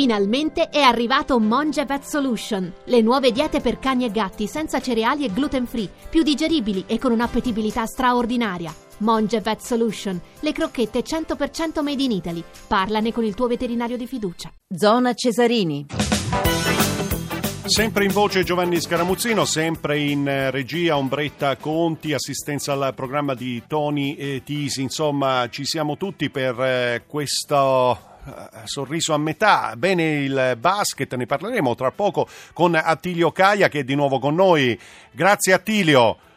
Finalmente è arrivato Monge Vet Solution, le nuove diete per cani e gatti senza cereali e gluten free, più digeribili e con un'appetibilità straordinaria. Monge Vet Solution, le crocchette 100% made in Italy. Parlane con il tuo veterinario di fiducia. Zona Cesarini. Sempre in voce Giovanni Scaramuzzino, sempre in eh, regia Ombretta Conti, assistenza al programma di Tony e Tisi, insomma ci siamo tutti per eh, questo sorriso a metà. Bene il basket, ne parleremo tra poco con Attilio Caia che è di nuovo con noi. Grazie Attilio.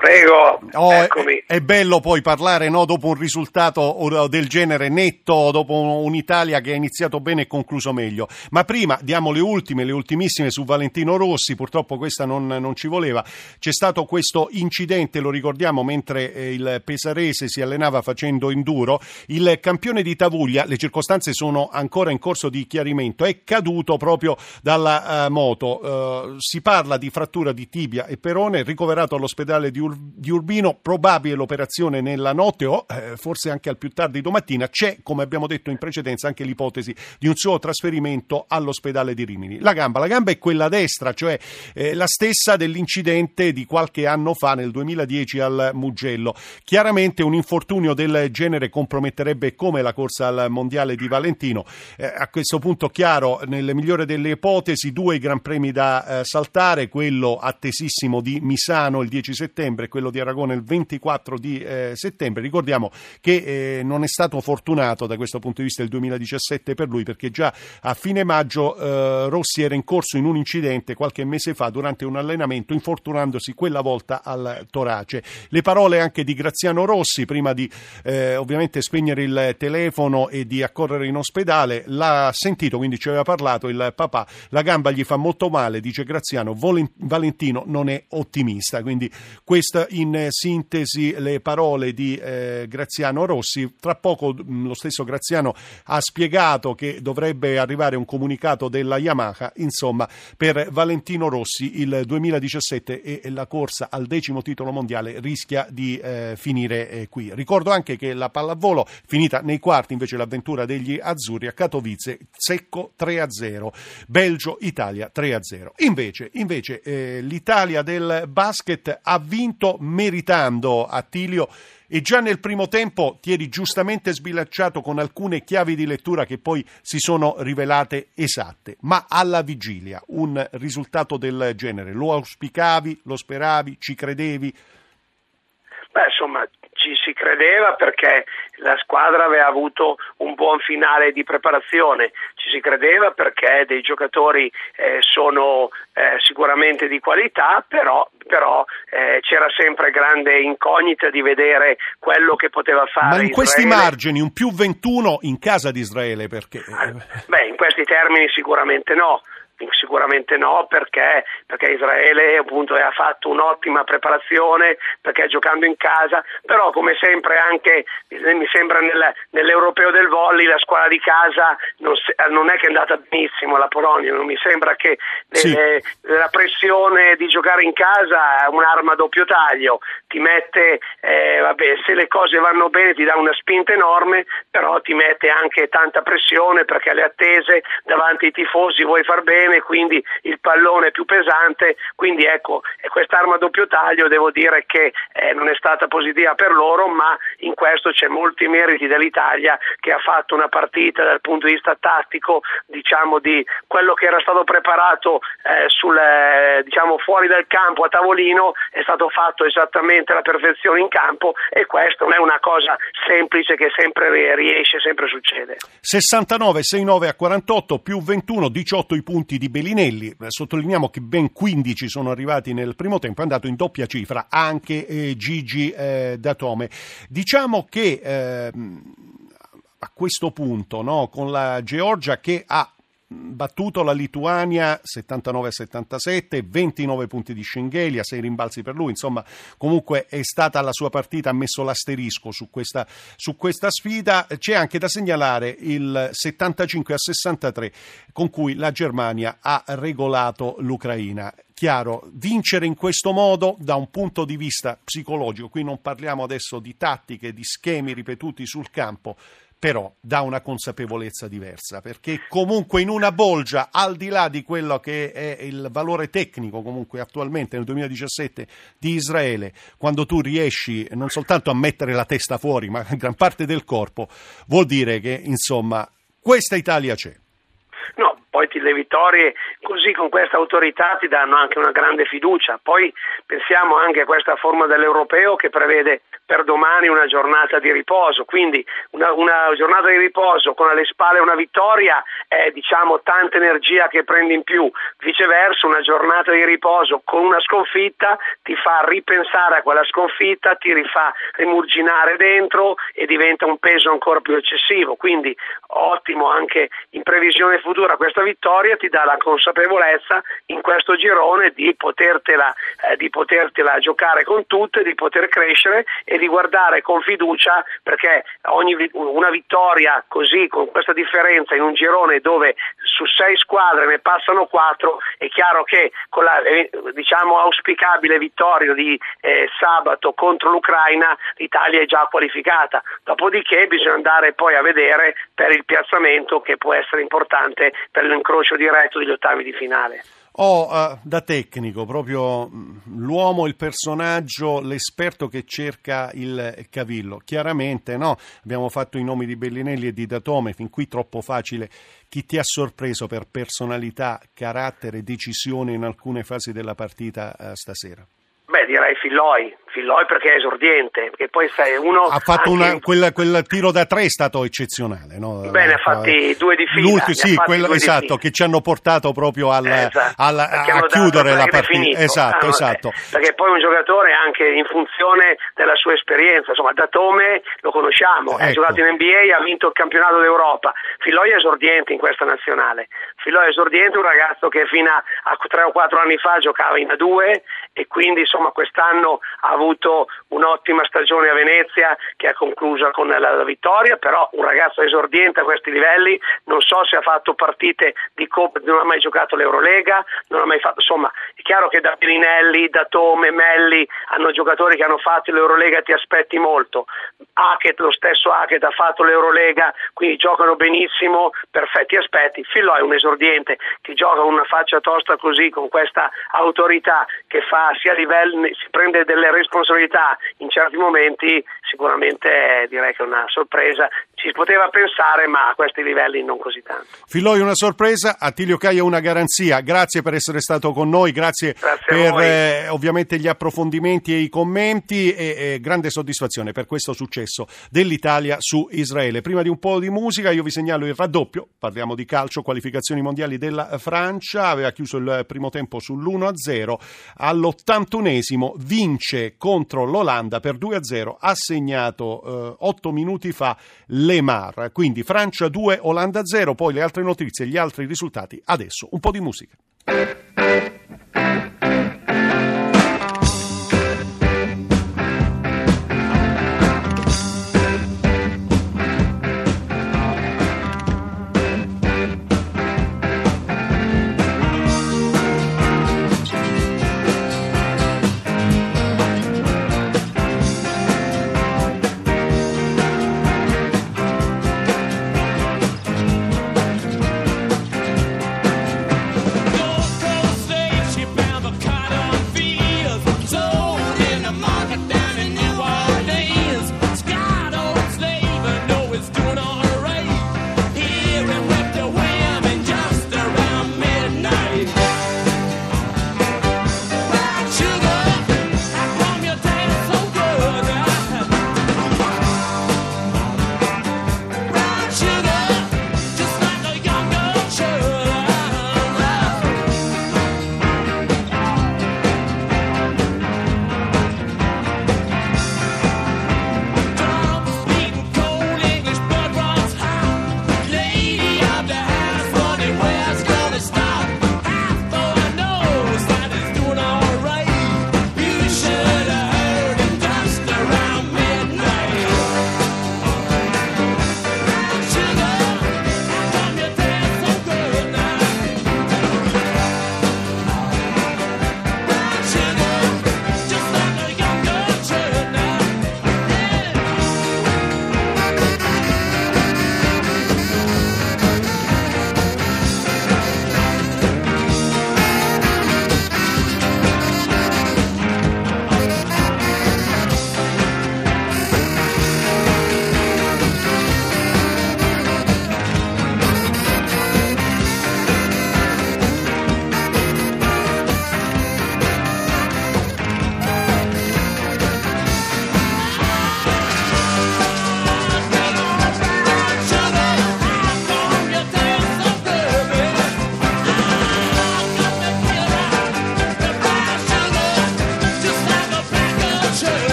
Prego, oh, eccomi. È, è, bello poi parlare no, dopo un risultato del genere netto, dopo un'Italia che ha iniziato bene e concluso meglio. Ma prima diamo le ultime, le ultimissime su Valentino Rossi, purtroppo questa non, non ci voleva. C'è stato questo incidente, lo ricordiamo, mentre eh, il Pesarese si allenava facendo enduro, il campione di Tavuglia, le circostanze sono ancora in corso di chiarimento, è caduto proprio dalla uh, moto. Uh, si parla di frattura di tibia e perone, ricoverato all'ospedale di Ur- di Urbino, probabile l'operazione nella notte o eh, forse anche al più tardi domattina. C'è, come abbiamo detto in precedenza, anche l'ipotesi di un suo trasferimento all'ospedale di Rimini. La gamba, la gamba è quella destra, cioè eh, la stessa dell'incidente di qualche anno fa, nel 2010, al Mugello. Chiaramente un infortunio del genere comprometterebbe come la corsa al mondiale di Valentino. Eh, a questo punto, chiaro, nelle migliori delle ipotesi, due gran premi da eh, saltare, quello attesissimo di Misano il 10 settembre settembre, quello di Aragona il 24 di eh, settembre. Ricordiamo che eh, non è stato fortunato da questo punto di vista il 2017 per lui perché già a fine maggio eh, Rossi era in corso in un incidente qualche mese fa durante un allenamento infortunandosi quella volta al torace. Le parole anche di Graziano Rossi prima di eh, ovviamente spegnere il telefono e di accorrere in ospedale l'ha sentito, quindi ci aveva parlato il papà, la gamba gli fa molto male, dice Graziano, Valentino non è ottimista, quindi questo questa in sintesi le parole di eh, Graziano Rossi. Tra poco mh, lo stesso Graziano ha spiegato che dovrebbe arrivare un comunicato della Yamaha, insomma, per Valentino Rossi il 2017 e la corsa al decimo titolo mondiale rischia di eh, finire eh, qui. Ricordo anche che la pallavolo finita nei quarti invece l'avventura degli azzurri a Katowice secco 3-0, Belgio-Italia 3-0. Invece, invece eh, l'Italia del basket ha vinto vinto meritando Attilio e già nel primo tempo ti eri giustamente sbilanciato con alcune chiavi di lettura che poi si sono rivelate esatte, ma alla vigilia un risultato del genere lo auspicavi, lo speravi, ci credevi? Beh, insomma, ci si credeva perché la squadra aveva avuto un buon finale di preparazione, ci si credeva perché dei giocatori eh, sono eh, sicuramente di qualità, però, però eh, c'era sempre grande incognita di vedere quello che poteva fare. Ma in Israele. questi margini, un più 21 in casa di Israele perché? Beh, in questi termini sicuramente no. Sicuramente no, perché, perché Israele appunto ha fatto un'ottima preparazione, perché giocando in casa, però come sempre anche mi sembra nel, nell'europeo del volley la squadra di casa non, non, è che è andata benissimo la Polonia, non mi sembra che sì. le, la pressione di giocare in casa è un'arma a doppio taglio, ti mette, eh, vabbè, se le cose vanno bene ti dà una spinta enorme, però ti mette anche tanta pressione perché le attese davanti ai tifosi vuoi far bene bene, quindi il pallone è più pesante, quindi ecco, quest'arma a doppio taglio devo dire che eh, non è stata positiva per loro, ma in questo c'è molti meriti dell'Italia che ha fatto una partita dal punto di vista tattico, diciamo di quello che era stato preparato eh, sul, eh, diciamo, fuori dal campo a tavolino è stato fatto esattamente alla perfezione in campo e questo non è una cosa semplice che sempre riesce, sempre succede. 69, 69 a 48 più 21, 18 i punti di Bellinelli. Sottolineiamo che ben 15 sono arrivati nel primo tempo, è andato in doppia cifra anche eh, Gigi eh, Datome. Diciamo che eh, a questo punto, no, con la Georgia che ha battuto la Lituania 79-77, 29 punti di Schengelia, 6 rimbalzi per lui, insomma comunque è stata la sua partita, ha messo l'asterisco su questa, su questa sfida. C'è anche da segnalare il 75 63 con cui la Germania ha regolato l'Ucraina chiaro, vincere in questo modo da un punto di vista psicologico, qui non parliamo adesso di tattiche, di schemi ripetuti sul campo, però dà una consapevolezza diversa, perché comunque in una bolgia, al di là di quello che è il valore tecnico comunque attualmente nel 2017 di Israele, quando tu riesci non soltanto a mettere la testa fuori, ma gran parte del corpo, vuol dire che insomma questa Italia c'è. No, poi ti, le vittorie così con questa autorità ti danno anche una grande fiducia. Poi pensiamo anche a questa forma dell'europeo che prevede per domani una giornata di riposo, quindi una, una giornata di riposo con alle spalle una vittoria è diciamo tanta energia che prendi in più, viceversa una giornata di riposo con una sconfitta ti fa ripensare a quella sconfitta, ti rifà rimurginare dentro e diventa un peso ancora più eccessivo, quindi ottimo anche in previsione futura. Questa vittoria ti dà la consapevolezza in questo girone di potertela, eh, di potertela giocare con tutte, di poter crescere e di guardare con fiducia perché ogni, una vittoria così con questa differenza in un girone dove su sei squadre ne passano quattro è chiaro che con la eh, diciamo auspicabile vittoria di eh, sabato contro l'Ucraina l'Italia è già qualificata. Dopodiché bisogna andare poi a vedere per il piazzamento che può essere importante per l'incrocio diretto degli ottavi di finale ho uh, da tecnico proprio mm, l'uomo, il personaggio, l'esperto che cerca il cavillo. Chiaramente no, abbiamo fatto i nomi di Bellinelli e di Datome, fin qui troppo facile. Chi ti ha sorpreso per personalità, carattere, decisione in alcune fasi della partita uh, stasera? Direi Filloi, Filloi perché è esordiente, che poi sai, uno... Ha fatto una, quel, quel, tiro da tre è stato eccezionale, no? Bene, ha fatti due di fila. L'ultimo, sì, quello, esatto, che ci hanno portato proprio al, esatto, al, a chiudere la partita. Esatto, ah, esatto. Perché poi un giocatore anche in funzione della sua esperienza, insomma, Datome lo conosciamo, ecco. ha giocato in NBA, ha vinto il campionato d'Europa. Filloi è esordiente in questa nazionale. Filloi è esordiente, un ragazzo che fino a, a tre o quattro anni fa giocava in A2 e quindi insomma quest'anno ha avuto un'ottima stagione a Venezia che ha concluso con la, la, vittoria, però un ragazzo esordiente a questi livelli, non so se ha fatto partite di Coppa, non ha mai giocato l'Eurolega, non ha mai fatto, insomma, è chiaro che da Pirinelli, da Tome, Melli hanno giocatori che hanno fatto l'Eurolega, ti aspetti molto. Hackett, lo stesso Hackett ha fatto l'Eurolega, quindi giocano benissimo, perfetti aspetti. Filò è un esordiente che gioca una faccia tosta così, con questa autorità che fa sia a livello, si prende delle responsabilità in certi momenti, sicuramente direi che è una sorpresa. Ci poteva pensare, ma a questi livelli non così tanto. Filoi una sorpresa, Attilio Caia una garanzia. Grazie per essere stato con noi, grazie, grazie per eh, ovviamente gli approfondimenti e i commenti e, e grande soddisfazione per questo successo dell'Italia su Israele. Prima di un po' di musica io vi segnalo il raddoppio, parliamo di calcio, qualificazioni mondiali della Francia, aveva chiuso il primo tempo sull'1-0, all'81esimo vince contro l'Olanda per 2-0, ha segnato eh, 8 minuti fa Lemar, quindi Francia 2, Olanda 0, poi le altre notizie, gli altri risultati, adesso un po' di musica.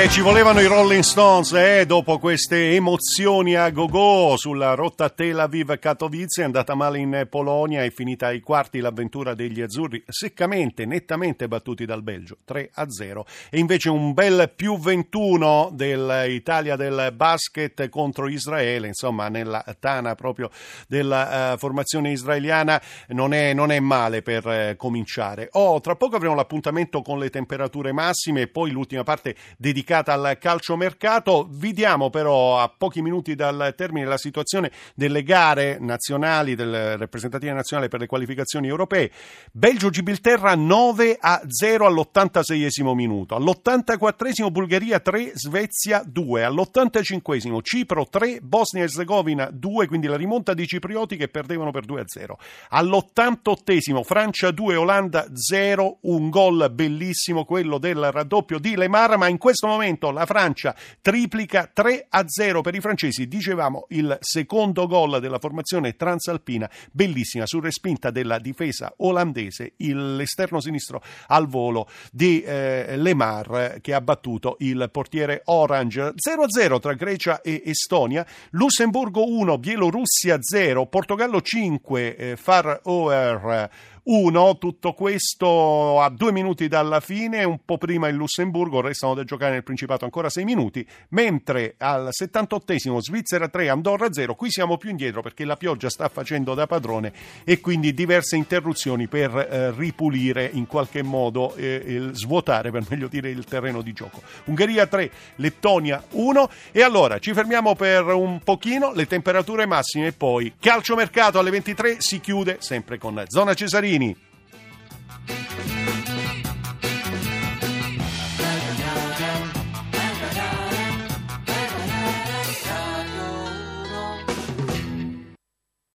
Eh, ci volevano i Rolling Stones, eh, dopo queste emozioni a go-go sulla rotta Tel Aviv-Katowice, è andata male in Polonia, è finita ai quarti l'avventura degli azzurri, seccamente, nettamente battuti dal Belgio, 3-0. E invece un bel più 21 dell'Italia del basket contro Israele, insomma, nella tana proprio della uh, formazione israeliana, non è, non è male per uh, cominciare. Oh, tra poco avremo l'appuntamento con le temperature massime e poi l'ultima parte dedicata dedicata al calciomercato. Vi diamo però a pochi minuti dal termine la situazione delle gare nazionali, delle rappresentative nazionali per le qualificazioni europee. Belgio-Gibilterra 9 a 0 all'86 minuto, all'84 Bulgaria 3, Svezia 2, all'85 Cipro 3, Bosnia e Herzegovina 2, quindi la rimonta di ciprioti che perdevano per 2 a 0. All'88 Francia 2, Olanda 0, un gol bellissimo quello del raddoppio di Lemar, ma in questo momento la Francia triplica 3 a 0 per i francesi. Dicevamo il secondo gol della formazione transalpina, bellissima, su respinta della difesa olandese, l'esterno sinistro al volo di eh, Lemar che ha battuto il portiere Orange. 0 a 0 tra Grecia e Estonia, Lussemburgo 1, Bielorussia 0, Portogallo 5, eh, Far Oer 1. Tutto questo a due minuti dalla fine, un po' prima il Lussemburgo, restano da giocare nel Principato ancora sei minuti, mentre al 78 Svizzera 3, Andorra 0. Qui siamo più indietro perché la pioggia sta facendo da padrone e quindi diverse interruzioni per eh, ripulire in qualche modo, eh, svuotare per meglio dire il terreno di gioco. Ungheria 3, Lettonia 1 e allora ci fermiamo per un pochino, le temperature massime e poi calciomercato alle 23 si chiude sempre con Zona Cesarini.